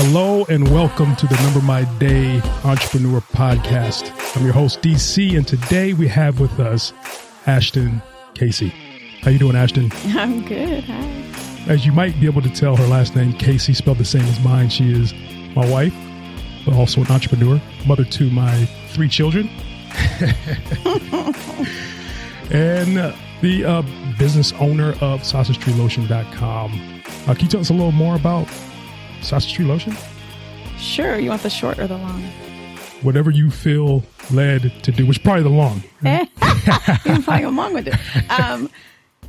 Hello and welcome to the Number My Day Entrepreneur Podcast. I'm your host DC, and today we have with us Ashton Cayce. How you doing, Ashton? I'm good. Hi. As you might be able to tell, her last name Cayce spelled the same as mine. She is my wife, but also an entrepreneur, mother to my three children, and uh, the uh, business owner of SausageTreeLotion.com. Uh, can you tell us a little more about Sausage Tree Lotion? Sure. You want the short or the long? Whatever you feel led to do, which is probably the long. You're playing along with it. Um,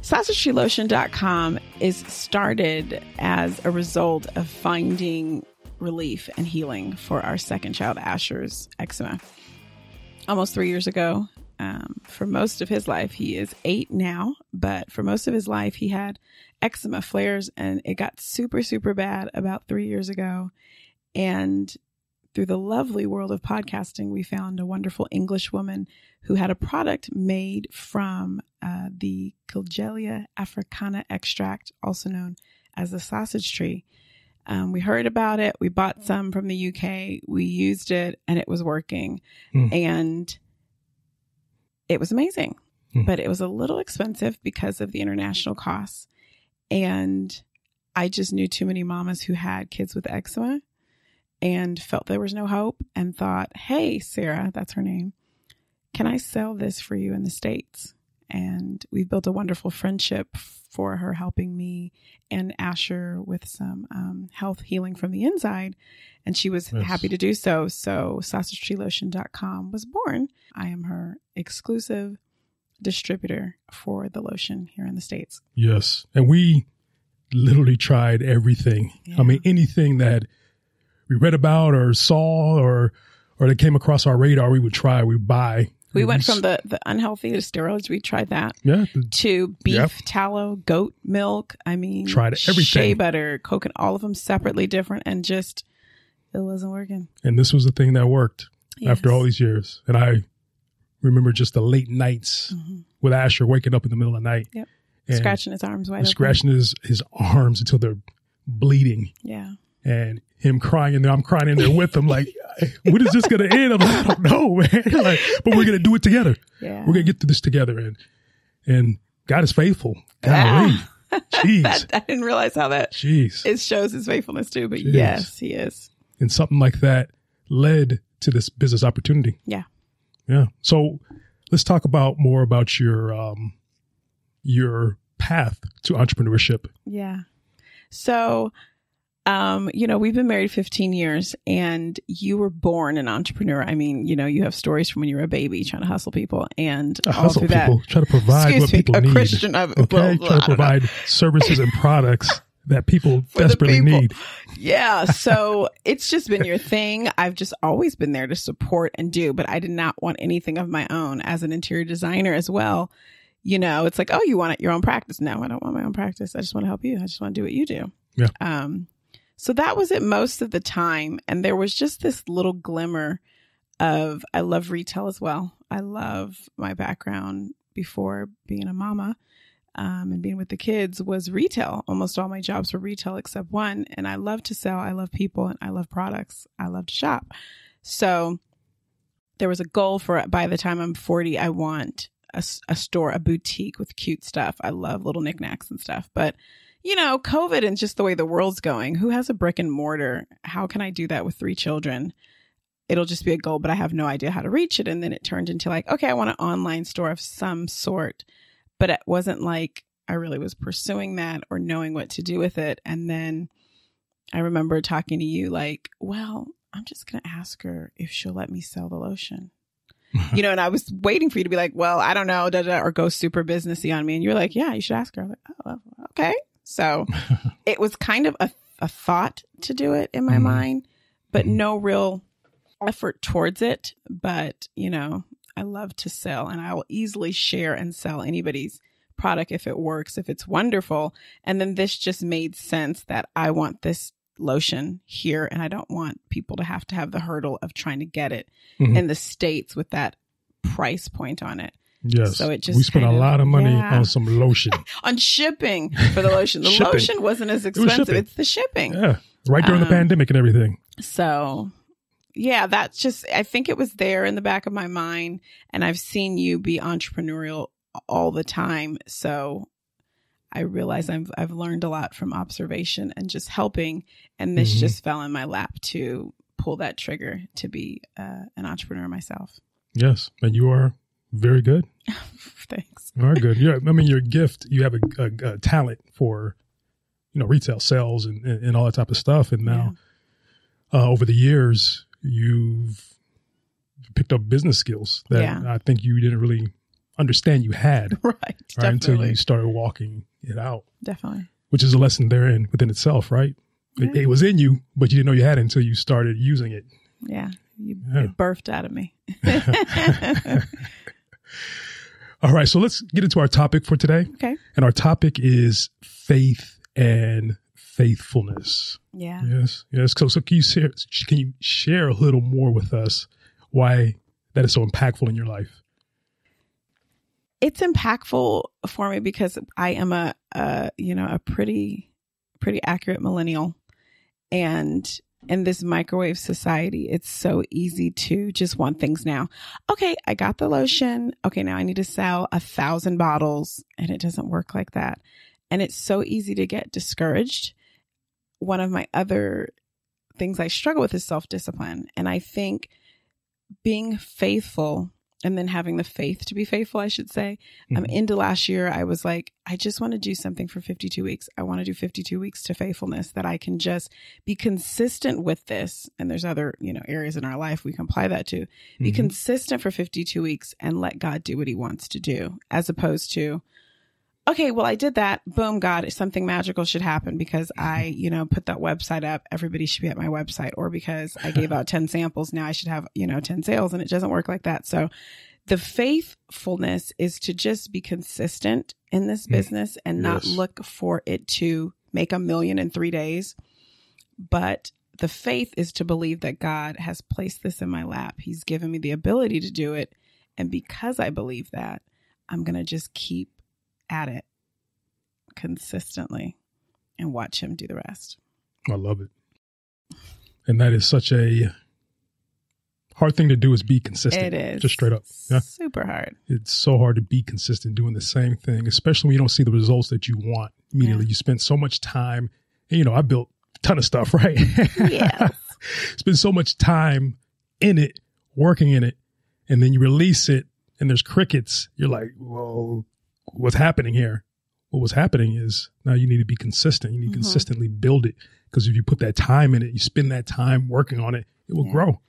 SausageTreeLotion.com is started as a result of finding relief and healing for our second child, Asher's eczema. Almost three years ago, um, for most of his life, he is eight now, but for most of his life, he had eczema flares and it got super, super bad about three years ago. And through the lovely world of podcasting, we found a wonderful English woman who had a product made from uh, the Kigelia africana extract, also known as the sausage tree. Um, we heard about it. We bought some from the UK. We used it and it was working. Mm. And it was amazing, Mm. but it was a little expensive because of the international costs. And I just knew too many mamas who had kids with eczema and felt there was no hope and thought, hey, Sarah, that's her name, can I sell this for you in the States? And we've built a wonderful friendship for her helping me and Asher with some um, health healing from the inside. And she was Yes. happy to do so. So SausageTreeLotion.com was born. I am her exclusive distributor for the lotion here in the States. Yes. And we literally tried everything. I mean, anything that we read about or saw or or that came across our radar, we would try, we buy. We went from the, the unhealthy to steroids. We tried that. yeah, to beef Yep. tallow, goat milk. I mean, Tried everything. Shea butter, coconut, all of them separately different, and just it wasn't working. and this was the thing that worked after all these years. And I remember just the late nights Mhm. with Asher waking up in the middle of the night, Yep. scratching his arms wide open. scratching his his arms until they're bleeding, Yeah, and him crying in there. I'm crying in there with him, like, when is this going to end? I'm like, I don't know, man. like, but we're going to do it together. yeah. We're gonna get through this together, and and God is faithful. Golly, jeez, that, I didn't realize how that jeez, it shows his faithfulness too. But Jeez. yes, he is. and something like that led to this business opportunity. Yeah. Yeah. So let's talk about more about your um your path to entrepreneurship. Yeah. So, um, you know, we've been married 15 years and you were born an entrepreneur. I mean, you know, you have stories from when you were a baby trying to hustle people and hustle people, that. try to provide what me, people a need. Christian. Of, okay, well, try to know. provide services and products that people desperately people. need. Yeah. So it's just been your thing. I've just always been there to support and do, but I did not want anything of my own as an interior designer as well. You know, it's like, oh, you want your own practice? No, I don't want my own practice. I just want to help you. I just want to do what you do. Yeah. Um, so that was it most of the time. And there was just this little glimmer of I love retail as well. I love my background before being a mama um, and being with the kids was retail. Almost all my jobs were retail except one. And I love to sell. I love people and I love products. I love to shop. So there was a goal for by the time I'm 40, I want a store, a boutique with cute stuff. I love little knickknacks and stuff. But, you know, COVID and just the way the world's going, who has a brick and mortar? How can I do that with three children? It'll just be a goal, but I have no idea how to reach it. And then it turned into like, okay, I want an online store of some sort but it wasn't like I really was pursuing that or knowing what to do with it. And then I remember talking to you like, well, I'm just going to ask her if she'll let me sell the lotion. you know, and I was waiting for you to be like, well, I don't know, da, da, or go super businessy on me. And you're like, yeah, you should ask her. I was like, oh, okay. So it was kind of a, a thought to do it in my Mhm. mind, but Mhm. no real effort towards it. But, you know, I love to sell and I will easily share and sell anybody's product if it works, if it's wonderful. And then this just made sense that I want this lotion here and I don't want people to have to have the hurdle of trying to get it Mhm. in the States with that price point on it. Yes. So it just we spent a lot of money yeah. on some lotion. On shipping for the lotion. The lotion wasn't as expensive. It's the shipping. yeah. right during the Um, pandemic and everything. So, yeah, that's just, I think it was there in the back of my mind. And I've seen you be entrepreneurial all the time. So I realize I've, I've learned a lot from observation and just helping. And this Mhm. just fell in my lap to pull that trigger to be uh, an entrepreneur myself. Yes, and you are very good. Thanks. You are good. Yeah, I mean, your gift. You have a, a, a talent for, you know, retail sales and, and, and all that type of stuff. And now, uh, over the years, you've picked up business skills that Yeah. I think you didn't really understand you had Right. right until you started walking it out, Definitely. which is a lesson therein within itself, right? It, it was in you, but you didn't know you had it until you started using it. Yeah. You Yeah. it birthed out of me. All right, so let's get into our topic for today. okay. And our topic is faith and faithfulness. Yeah. Yes, yes. So, so can you share, can you share a little more with us why that is so impactful in your life? it's impactful for me because I am a, a you know a pretty pretty accurate millennial, and in this microwave society, it's so easy to just want things now. Okay, I got the lotion. Okay, now I need to sell a thousand bottles, and it doesn't work like that. And it's so easy to get discouraged. One of my other things I struggle with is self discipline, and I think being faithful and then having the faith to be faithful, I should say. Um, Mhm. into last year, I was like, I just want to do something for 52 weeks. I want to do 52 weeks to faithfulness that I can just be consistent with this. And there's other, you know, areas in our life we can apply that to. Be Mhm. consistent for 52 weeks and let God do what he wants to do, as opposed to, okay, well, I did that. Boom, God, something magical should happen because I, you know, put that website up. Everybody should be at my website. Or because I gave out 10 samples. Now I should have, you know, 10 sales. And it doesn't work like that. So the faithfulness is to just be consistent in this Mm. business and not Yes. look for it to make a million in three days. But the faith is to believe that God has placed this in my lap. He's given me the ability to do it. And because I believe that, I'm going to just keep at it consistently and watch him do the rest. I love it. And that is such a hard thing to do is be consistent. It is Just straight up. Yeah. super hard. It's so hard to be consistent doing the same thing, especially when you don't see the results that you want immediately. Yeah. You spend so much time. And, you know, I built a ton of stuff, right? Yeah. spend so much time in it, working in it, and then you release it and there's crickets. You're like, well, what's happening here? What was happening is now you need to be consistent. You need to Mhm. consistently build it because if you put that time in it, you spend that time working on it, it will Yeah. grow.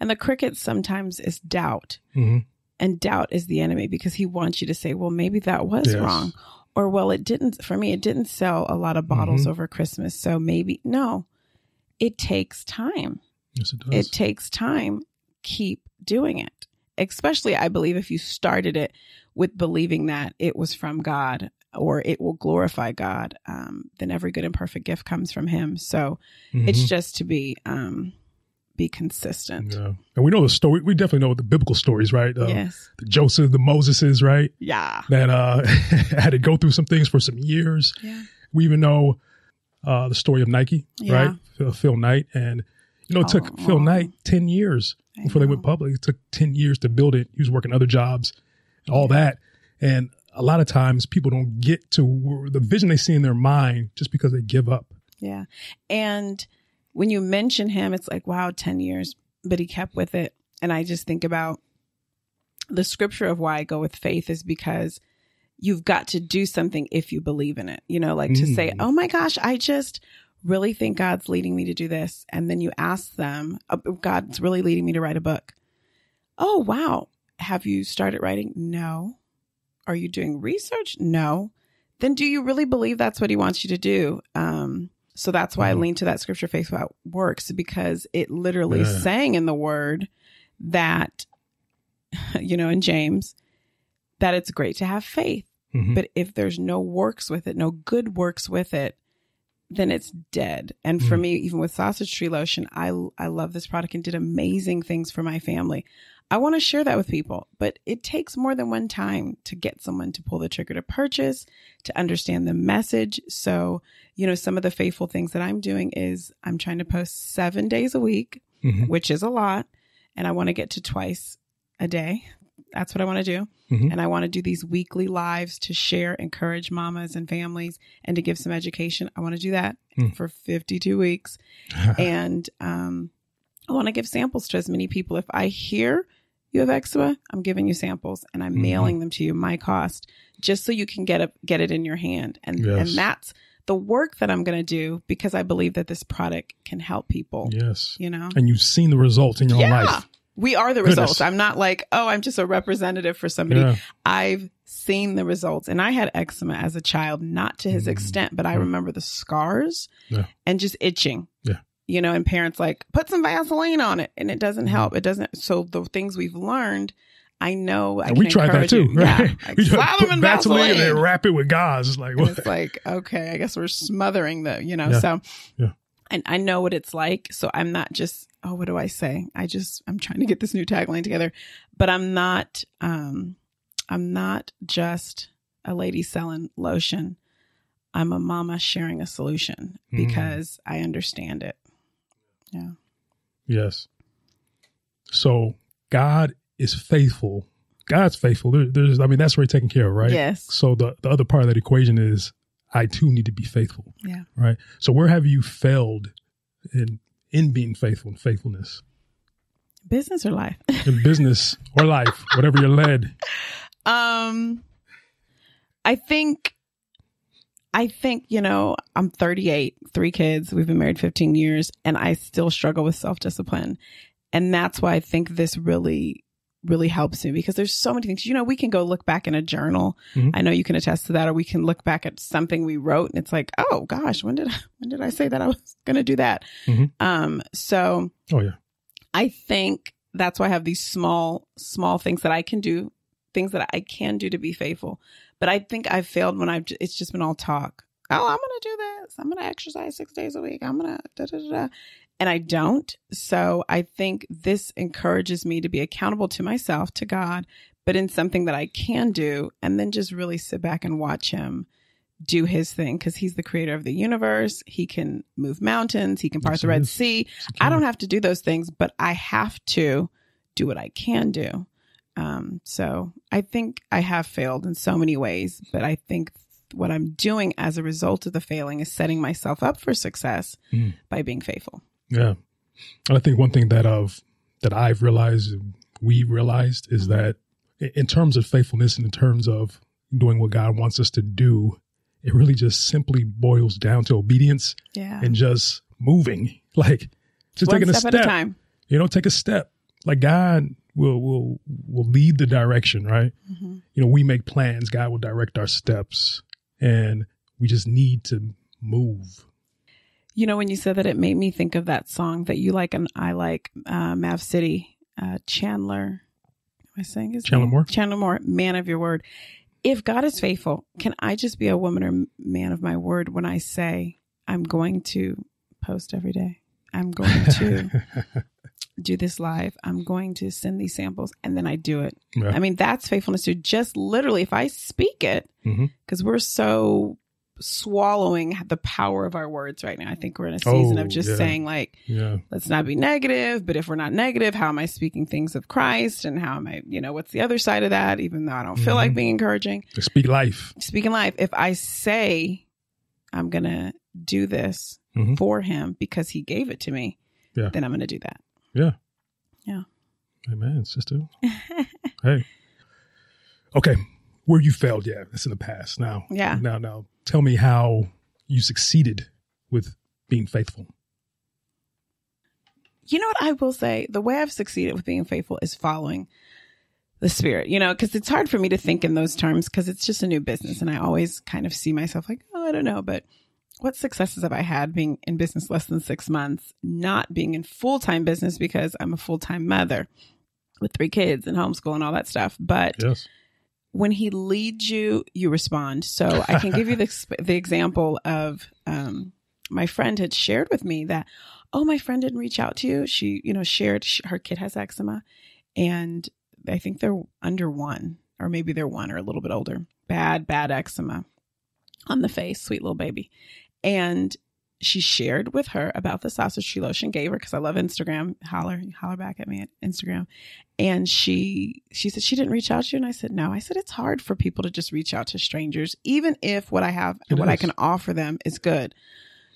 And the crickets sometimes is doubt. hmm And doubt is the enemy because he wants you to say, well, maybe that was Yes. wrong. Or, well, it didn't, for me, it didn't sell a lot of bottles Mm-hmm. over Christmas. So maybe, no, it takes time. Yes, it does. It takes time. Keep doing it. Especially, I believe, if you started it with believing that it was from God or it will glorify God, um, then every good and perfect gift comes from Him. So it's Mhm. just to be, um, be consistent. yeah. And we know the story. We definitely know the biblical stories, right? Uh, Yes. The Joseph, the Moseses, right? Yeah. That uh, had to go through some things for some years. Yeah. We even know uh, the story of Nike, Yeah. right? Phil, Phil Knight. And, you know, it took Oh, Phil. Knight 10 years I before they went public. It took 10 years to build it. He was working other jobs and all that. And a lot of times people don't get to the vision they see in their mind just because they give up. Yeah. And when you mention him, it's like, wow, 10 years, but he kept with it. And I just think about the scripture of why I go with faith is because you've got to do something if you believe in it. You know, like to say, Mm. oh my gosh, I just really think God's leading me to do this. And then you ask them, "Oh, God's really leading me to write a book. Oh, wow. Have you started writing? No. Are you doing research? No. Then do you really believe that's what he wants you to do? Um, so that's why I Mhm. lean to that scripture faith without works because it literally Yeah. saying in the word that, you know, in James, that it's great to have faith. Mhm. But if there's no works with it, no good works with it, then it's dead. And for Mm. me, even with sausage tree lotion, I I love this product and did amazing things for my family. I want to share that with people, but it takes more than one time to get someone to pull the trigger to purchase, to understand the message. So, you know, some of the faithful things that I'm doing is I'm trying to post seven days a week, Mhm. which is a lot. And I want to get to twice a day. That's what I want to do. Mhm. And I want to do these weekly lives to share, encourage mamas and families and to give some education. I want to do that Mm. for 52 weeks and um, I want to give samples to as many people. If I hear you have eczema, I'm giving you samples and I'm Mhm. mailing them to you, my cost, just so you can get it, get it in your hand. And Yes. and that's the work that I'm going to do because I believe that this product can help people. yes. You know, And you've seen the results in your yeah, life. We are the Goodness. results. I'm not like, oh, I'm just a representative for somebody. Yeah. I've seen the results. And I had eczema as a child, not to his Mm. extent, but I remember the scars Yeah. and just itching. Yeah. You know, and parents like, put some Vaseline on it. And it doesn't Mhm. help. It doesn't. So the things we've learned, I know I And we tried that too, right? Yeah. Like, we put them in Vaseline and Vaseline. then wrap it with gauze. It's like, And what? it's like, okay, I guess we're smothering the, you know, Yeah. so. Yeah. And I know what it's like. So I'm not just, oh, what do I say? I just, I'm trying to get this new tagline together, but I'm not, um, I'm not just a lady selling lotion. I'm a mama sharing a solution Mm. because I understand it. Yeah. Yes. So God is faithful. God's faithful. There, there's, I mean, that's where he's taken care of, right? Yes. So the, the other part of that equation is I too need to be faithful. Yeah. Right. So where have you failed in in being faithful and faithfulness Business or life? in business or life, whatever you're led? Um, I think, I think, you know, I'm 38, three kids. We've been married 15 years and I still struggle with self discipline. And that's why I think this really, really helps me because there's so many things, you know, we can go look back in a journal. Mhm. I know you can attest to that, or we can look back at something we wrote and it's like, oh gosh, when did, I, when did I say that I was going to do that? Mhm. Um, so Oh yeah. I think that's why I have these small, small things that I can do, things that I can do to be faithful. But I think I've failed when I've, it's just been all talk. Oh, I'm going to do this. I'm going to exercise six days a week. I'm going to da da da da. And I don't. So I think this encourages me to be accountable to myself, to God, but in something that I can do and then just really sit back and watch him do his thing because he's the creator of the universe. He can move mountains. He can part Yes, the Red. Sea. I don't have to do those things, but I have to do what I can do. Um, so I think I have failed in so many ways, but I think what I'm doing as a result of the failing is setting myself up for success Mm. by being faithful. Yeah. And I think one thing that of that I've realized, we realized, is Mhm. that in terms of faithfulness and in terms of doing what God wants us to do, it really just simply boils down to obedience Yeah. and just moving. Like just One taking step a at step. a time. You know, take a step. Like God will will will lead the direction, right? Mhm. You know, we make plans, God will direct our steps. And we just need to move. You know, when you said that, it made me think of that song that you like and I like, uh, Mav City, uh, Chandler. Am I saying his Chandler name? Moore? Chandler Moore, man of your word. If God is faithful, can I just be a woman or man of my word when I say I'm going to post every day? I'm going to do this live. I'm going to send these samples and then I do it. Yeah. I mean, that's faithfulness to just literally, if I speak it, because we're so swallowing the power of our words right now. I think we're in a season Oh, of just yeah. saying, like, yeah. let's not be negative, but if we're not negative, how am I speaking things of Christ? And how am I, you know, what's the other side of that? Even though I don't feel like Mhm. being encouraging. To speak life. Speaking life, if I say I'm going to do this Mhm. for him because he gave it to me, Yeah. then I'm going to do that. Yeah. Yeah. Amen, sister. hey. Okay. Where you failed, yeah, that's in the past. Now, Yeah. now, now, tell me how you succeeded with being faithful. you know what I will say? The way I've succeeded with being faithful is following the spirit, you know, because it's hard for me to think in those terms because it's just a new business. And I always kind of see myself like, oh, I don't know. But what successes have I had being in business less than six months, not being in full time business because I'm a full time mother with three kids and homeschool and all that stuff. But Yes. When he leads you, you respond. So I can give you the, the example of um, my friend had shared with me that, oh, my friend didn't reach out to you. She, you know, shared sh- her kid has eczema and I think they're under one, or maybe they're one or a little bit older. Bad, bad eczema on the face, sweet little baby. And she shared with her about the sausage tree lotion, gave her because I love Instagram. Holler, holler back at me at Instagram. And she she said she didn't reach out to you, and I said no. I said it's hard for people to just reach out to strangers, even if what I have and It what I can offer them is good.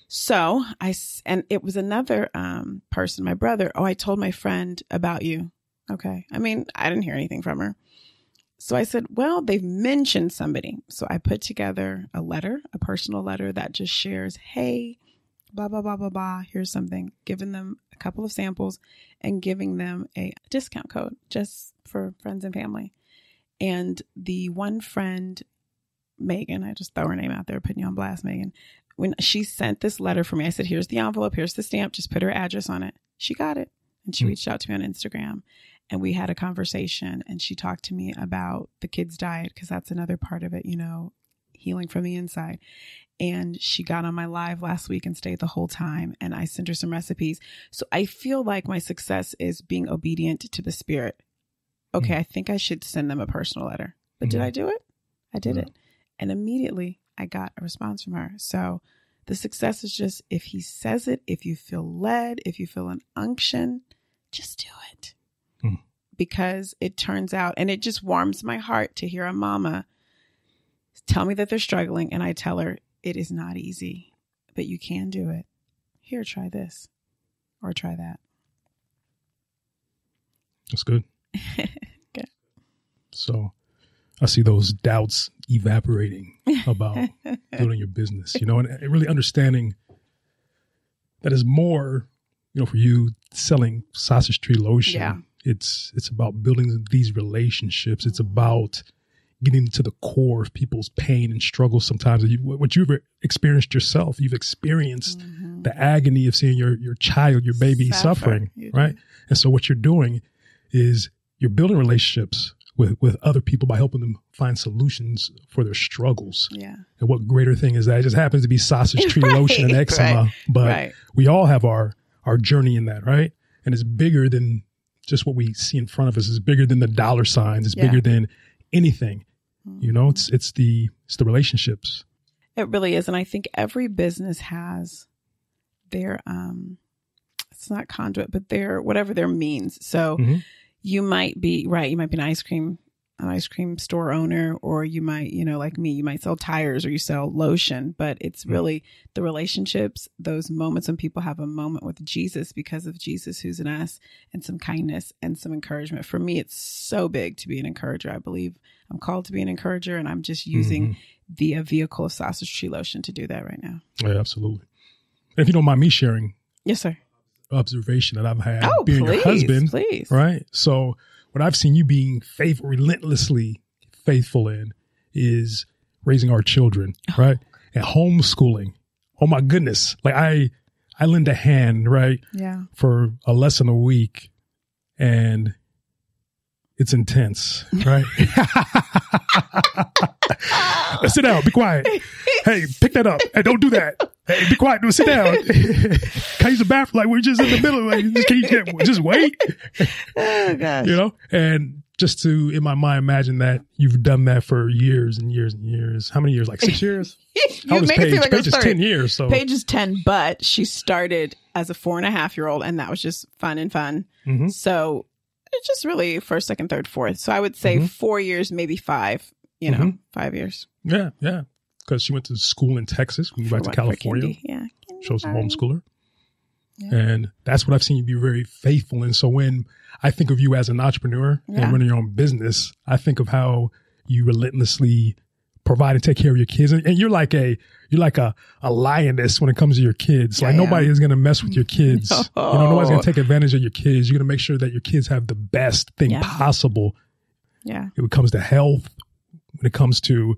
So I and it was another um, person, my brother. Oh, I told my friend about you. Okay, I mean I didn't hear anything from her. So I said, well, they've mentioned somebody. So I put together a letter, a personal letter that just shares, hey, blah, blah, blah, blah, blah. Here's something, giving them a couple of samples and giving them a discount code just for friends and family. And the one friend, Megan, I just throw her name out there, putting you on blast, Megan. When she sent this letter for me, I said, here's the envelope, here's the stamp, just put her address on it. She got it. And she Hmm. reached out to me on Instagram and we had a conversation and she talked to me about the kids diet because that's another part of it you know healing from the inside and she got on my live last week and stayed the whole time and i sent her some recipes so i feel like my success is being obedient to the spirit okay Mhm. i think i should send them a personal letter but did Mhm. i do it i did Yeah. it and immediately i got a response from her so the success is just if he says it if you feel led if you feel an unction just do it Hmm. because it turns out and it just warms my heart to hear a mama tell me that they're struggling and I tell her it is not easy, but you can do it. Here, try this or try that. That's good. Good. So I see those doubts evaporating about building your business, you know, and and really understanding that is more, you know, for you selling sausage tree lotion. Yeah. It's it's about building these relationships. It's mm-hmm. about getting to the core of people's pain and struggles sometimes. You, what you've experienced yourself, you've experienced Mhm. the agony of seeing your your child, your baby Suffer. suffering, You do. right? And so what you're doing is you're building relationships with with other people by helping them find solutions for their struggles. Yeah. And what greater thing is that? It just happens to be sausage tree Right, lotion and eczema, right, but right. we all have our our journey in that, right? And it's bigger than just what we see in front of us. It's bigger than the dollar signs. It's Yeah. bigger than anything. You know, it's it's the it's the relationships. It really is. And I think every business has their um it's not conduit, but their whatever their means. So Mhm. you might be right, you might be an ice cream an ice cream store owner or you might, you know, like me, you might sell tires or you sell lotion, but it's Mhm. really the relationships, those moments when people have a moment with Jesus because of Jesus who's in us and some kindness and some encouragement. For me, it's so big to be an encourager. I believe I'm called to be an encourager and I'm just using Mhm. the uh, vehicle of sausage tree lotion to do that right now. Yeah, absolutely. And if you don't mind me sharing Yes, sir. observation that I've had Oh, being please, your husband, please. right? So what I've seen you being faithful, relentlessly faithful in is raising our children, Oh. right? And homeschooling. Oh my goodness. Like I, I lend a hand, right? Yeah. For a lesson a week and it's intense, right? Sit down, be quiet. Hey, pick that up. Hey, don't do that. Hey, be quiet. No, sit down. Can I use the bathroom? Like we're just in the middle. Like, just, can you just wait? Oh gosh. you know and just to in my mind imagine that you've done that for years and years and years how many years like six years you made it Paige? seem like it Paige is 10 years so Paige is 10, but she started as a four and a half year old, and that was just fun and fun. Mhm. So it's just really first, second, third, fourth. So I would say Mhm. four years, maybe five, you know, Mhm. five years. yeah yeah because she went to school in texas we moved back to For what- for california. Yeah. chose a homeschooler Yeah. and that's what i've seen you be very faithful And so when i think of you as an entrepreneur Yeah. and running your own business i think of how you relentlessly provide and take care of your kids and, and you're like a you're like a, a lioness when it comes to your kids like nobody is going to mess with your kids you know nobody's going to take advantage of your kids you're going to make sure that your kids have the best thing possible Yeah. when it comes to health when it comes to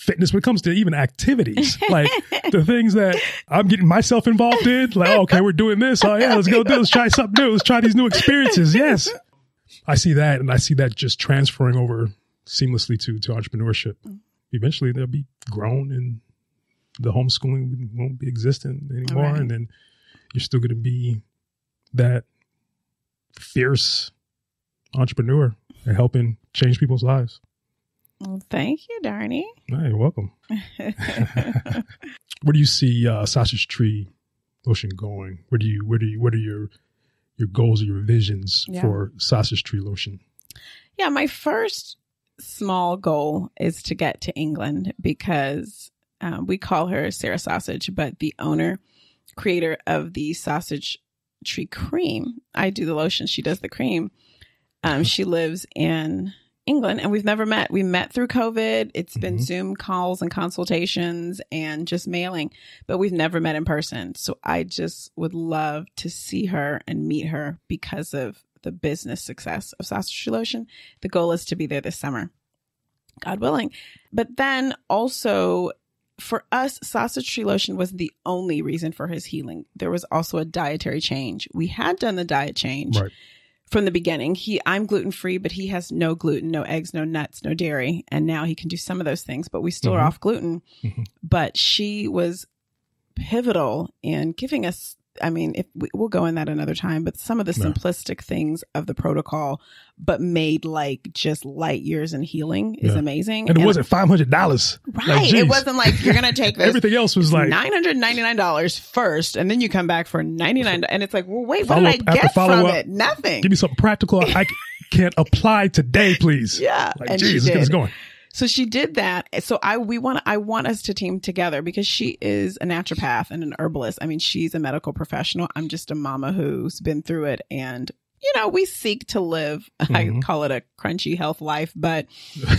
fitness when it comes to even activities. Like the things that i'm getting myself involved in like oh, okay we're doing this. Oh yeah let's go do let's try something new. Let's try these new experiences. Yes. I see that and i see that just transferring over seamlessly to to entrepreneurship. Eventually they'll be grown and the homeschooling won't be existent anymore Right. and then you're still going to be that fierce entrepreneur and helping change people's lives. Well, thank you, Darnie. Hey, you're welcome. Where do you see uh, Sausage Tree Lotion going? Where do you where do you what are your your goals or your visions Yeah. for Sausage Tree Lotion? Yeah, my first small goal is to get to England because um, we call her Sarah Sausage, but the owner, creator of the sausage tree cream, I do the lotion, she does the cream. Um, she lives in England and we've never met. We met through COVID. It's been Mhm. Zoom calls and consultations and just mailing, but we've never met in person. So I just would love to see her and meet her because of the business success of Sausage Tree Lotion. The goal is to be there this summer, God willing. But then also for us, Sausage Tree Lotion was the only reason for his healing. There was also a dietary change. We had done the diet change Right. From the beginning. He I'm gluten free, but he has no gluten, no eggs, no nuts, no dairy, and now he can do some of those things, but we still are Mhm. off gluten. Mhm. But she was pivotal in giving us I mean, if we, we'll go in that another time, but some of the Yeah. simplistic things of the protocol, but made like just light years in healing is Yeah. amazing. And it wasn't five hundred dollars. right. it wasn't like you're gonna take this Everything else was like nine hundred ninety nine dollars first, and then you come back for ninety nine, and it's like, well, wait, what did I get from up. it? Nothing. give me something practical I can't apply today, please. yeah, Like, and geez, she let's get this did. going. So she did that. So I we want I want us to team together because she is a naturopath and an herbalist. I mean, she's a medical professional. I'm just a mama who's been through it and you know, we seek to live, I Mhm. call it a crunchy health life, but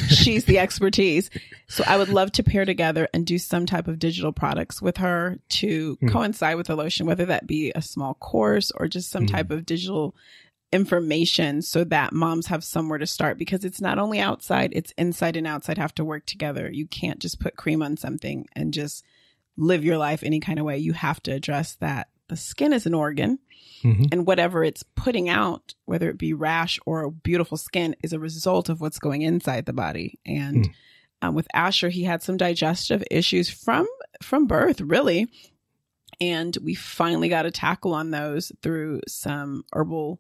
she's the expertise. So I would love to pair together and do some type of digital products with her to Hmm. coincide with the lotion, whether that be a small course or just some Hmm. type of digital information so that moms have somewhere to start because it's not only outside, it's inside and outside have to work together. You can't just put cream on something and just live your life any kind of way. You have to address that the skin is an organ hmm and whatever it's putting out, whether it be rash or beautiful skin, is a result of what's going inside the body. And Hmm. um, with Asher, he had some digestive issues from from birth, really, and we finally got a tackle on those through some herbal.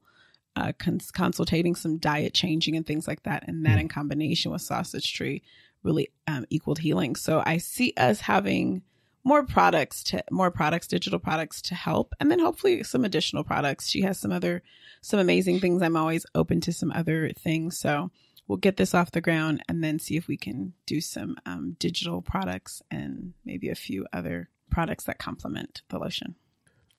Uh, cons- consultating some diet changing and things like that, and that Hmm. in combination with sausage tree really um, equaled healing. So I see us having more products to more products, digital products to help, and then hopefully some additional products. She has some other some amazing things. I'm always open to some other things. So we'll get this off the ground and then see if we can do some um, digital products and maybe a few other products that complement the lotion.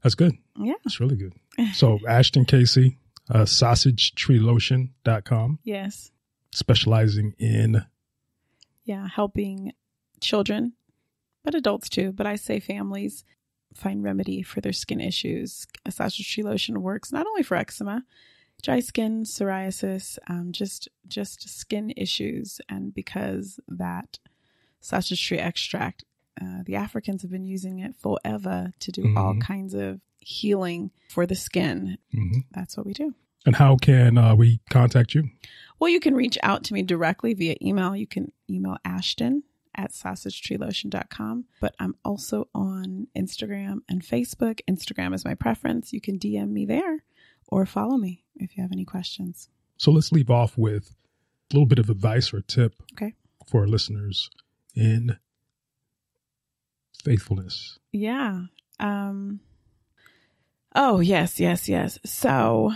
That's good. Yeah. That's really good. So Ashton Cayce, uh, sausagetreelotion.com, Yes. specializing in Yeah. Helping children, but adults too. But I say families find remedy for their skin issues. A sausage tree lotion works not only for eczema, dry skin, psoriasis, um, just just skin issues, and because that sausage tree extract, uh, the Africans have been using it forever to do all Mhm. kinds of healing for the skin. Mhm. That's what we do. And how can uh, we contact you? Well, you can reach out to me directly via email. You can email Ashton at sausagetreelotion.com. But I'm also on Instagram and Facebook. Instagram is my preference. You can DM me there or follow me if you have any questions. So let's leave off with a little bit of advice or tip Okay. for our listeners in faithfulness. Yeah. Um Oh, yes, yes, yes. So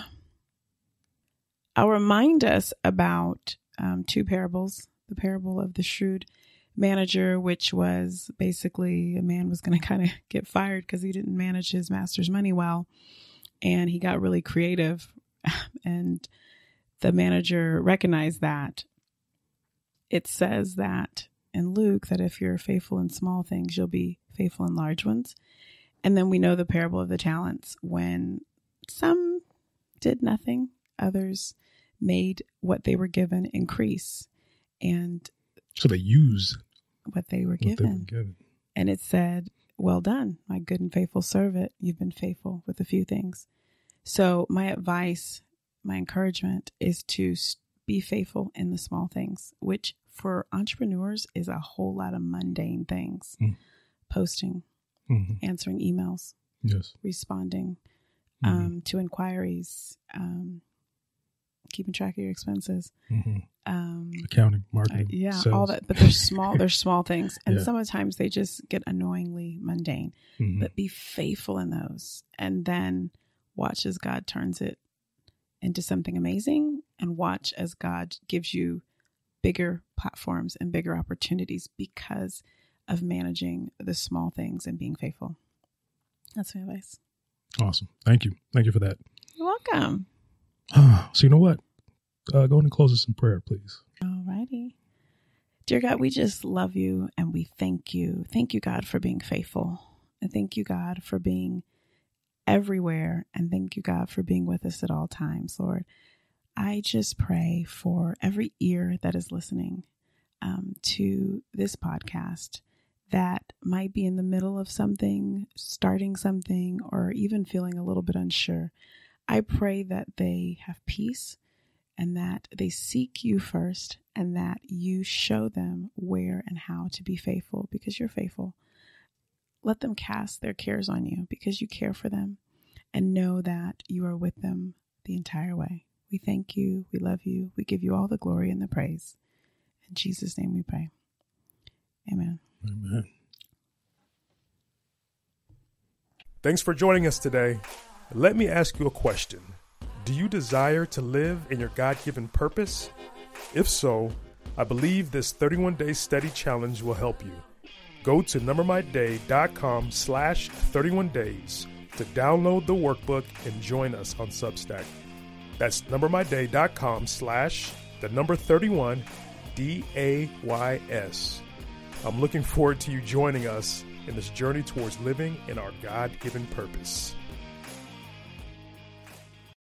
I'll remind us about um, two parables the parable of the shrewd manager, which was basically a man was going to kind of get fired because he didn't manage his master's money well. And he got really creative. And the manager recognized that. It says that in Luke that if you're faithful in small things, you'll be faithful in large ones. And then we know the parable of the talents when some did nothing, others made what they were given increase and So they use what they were what they were given. given. And it said, Well done, my good and faithful servant. You've been faithful with a few things. So, my advice, my encouragement is to be faithful in the small things, which for entrepreneurs is a whole lot of mundane things Mm. posting, Mhm. answering emails, Yes. responding Mhm. um, to inquiries, um, keeping track of your expenses. hmm Um, Accounting, marketing, yeah, sales. all that. But they're small. they're small things, and Yeah. sometimes they just get annoyingly mundane. Mhm. But be faithful in those, and then watch as God turns it into something amazing, and watch as God gives you bigger platforms and bigger opportunities because of managing the small things and being faithful. That's my advice. Awesome. Thank you. Thank you for that. You're welcome. so you know what? Uh, go ahead and close us in prayer, please. Alrighty. Dear God, we just love you and we thank you. Thank you, God, for being faithful. And thank you, God, for being everywhere. And thank you, God, for being with us at all times, Lord. I just pray for every ear that is listening um, to this podcast that might be in the middle of something, starting something, or even feeling a little bit unsure. I pray that they have peace and that they seek you first and that you show them where and how to be faithful because you're faithful. Let them cast their cares on you because you care for them and know that you are with them the entire way. We thank you. We love you. We give you all the glory and the praise. In Jesus' name we pray. Amen. Amen. Thanks for joining us today. Let me ask you a question Do you desire to live in your God given purpose? If so, I believe this 31 day study challenge will help you. Go to numbermyday.com slash 31 days to download the workbook and join us on Substack. That's numbermyday.com slash the number 31 D A Y S. I'm looking forward to you joining us in this journey towards living in our God given purpose.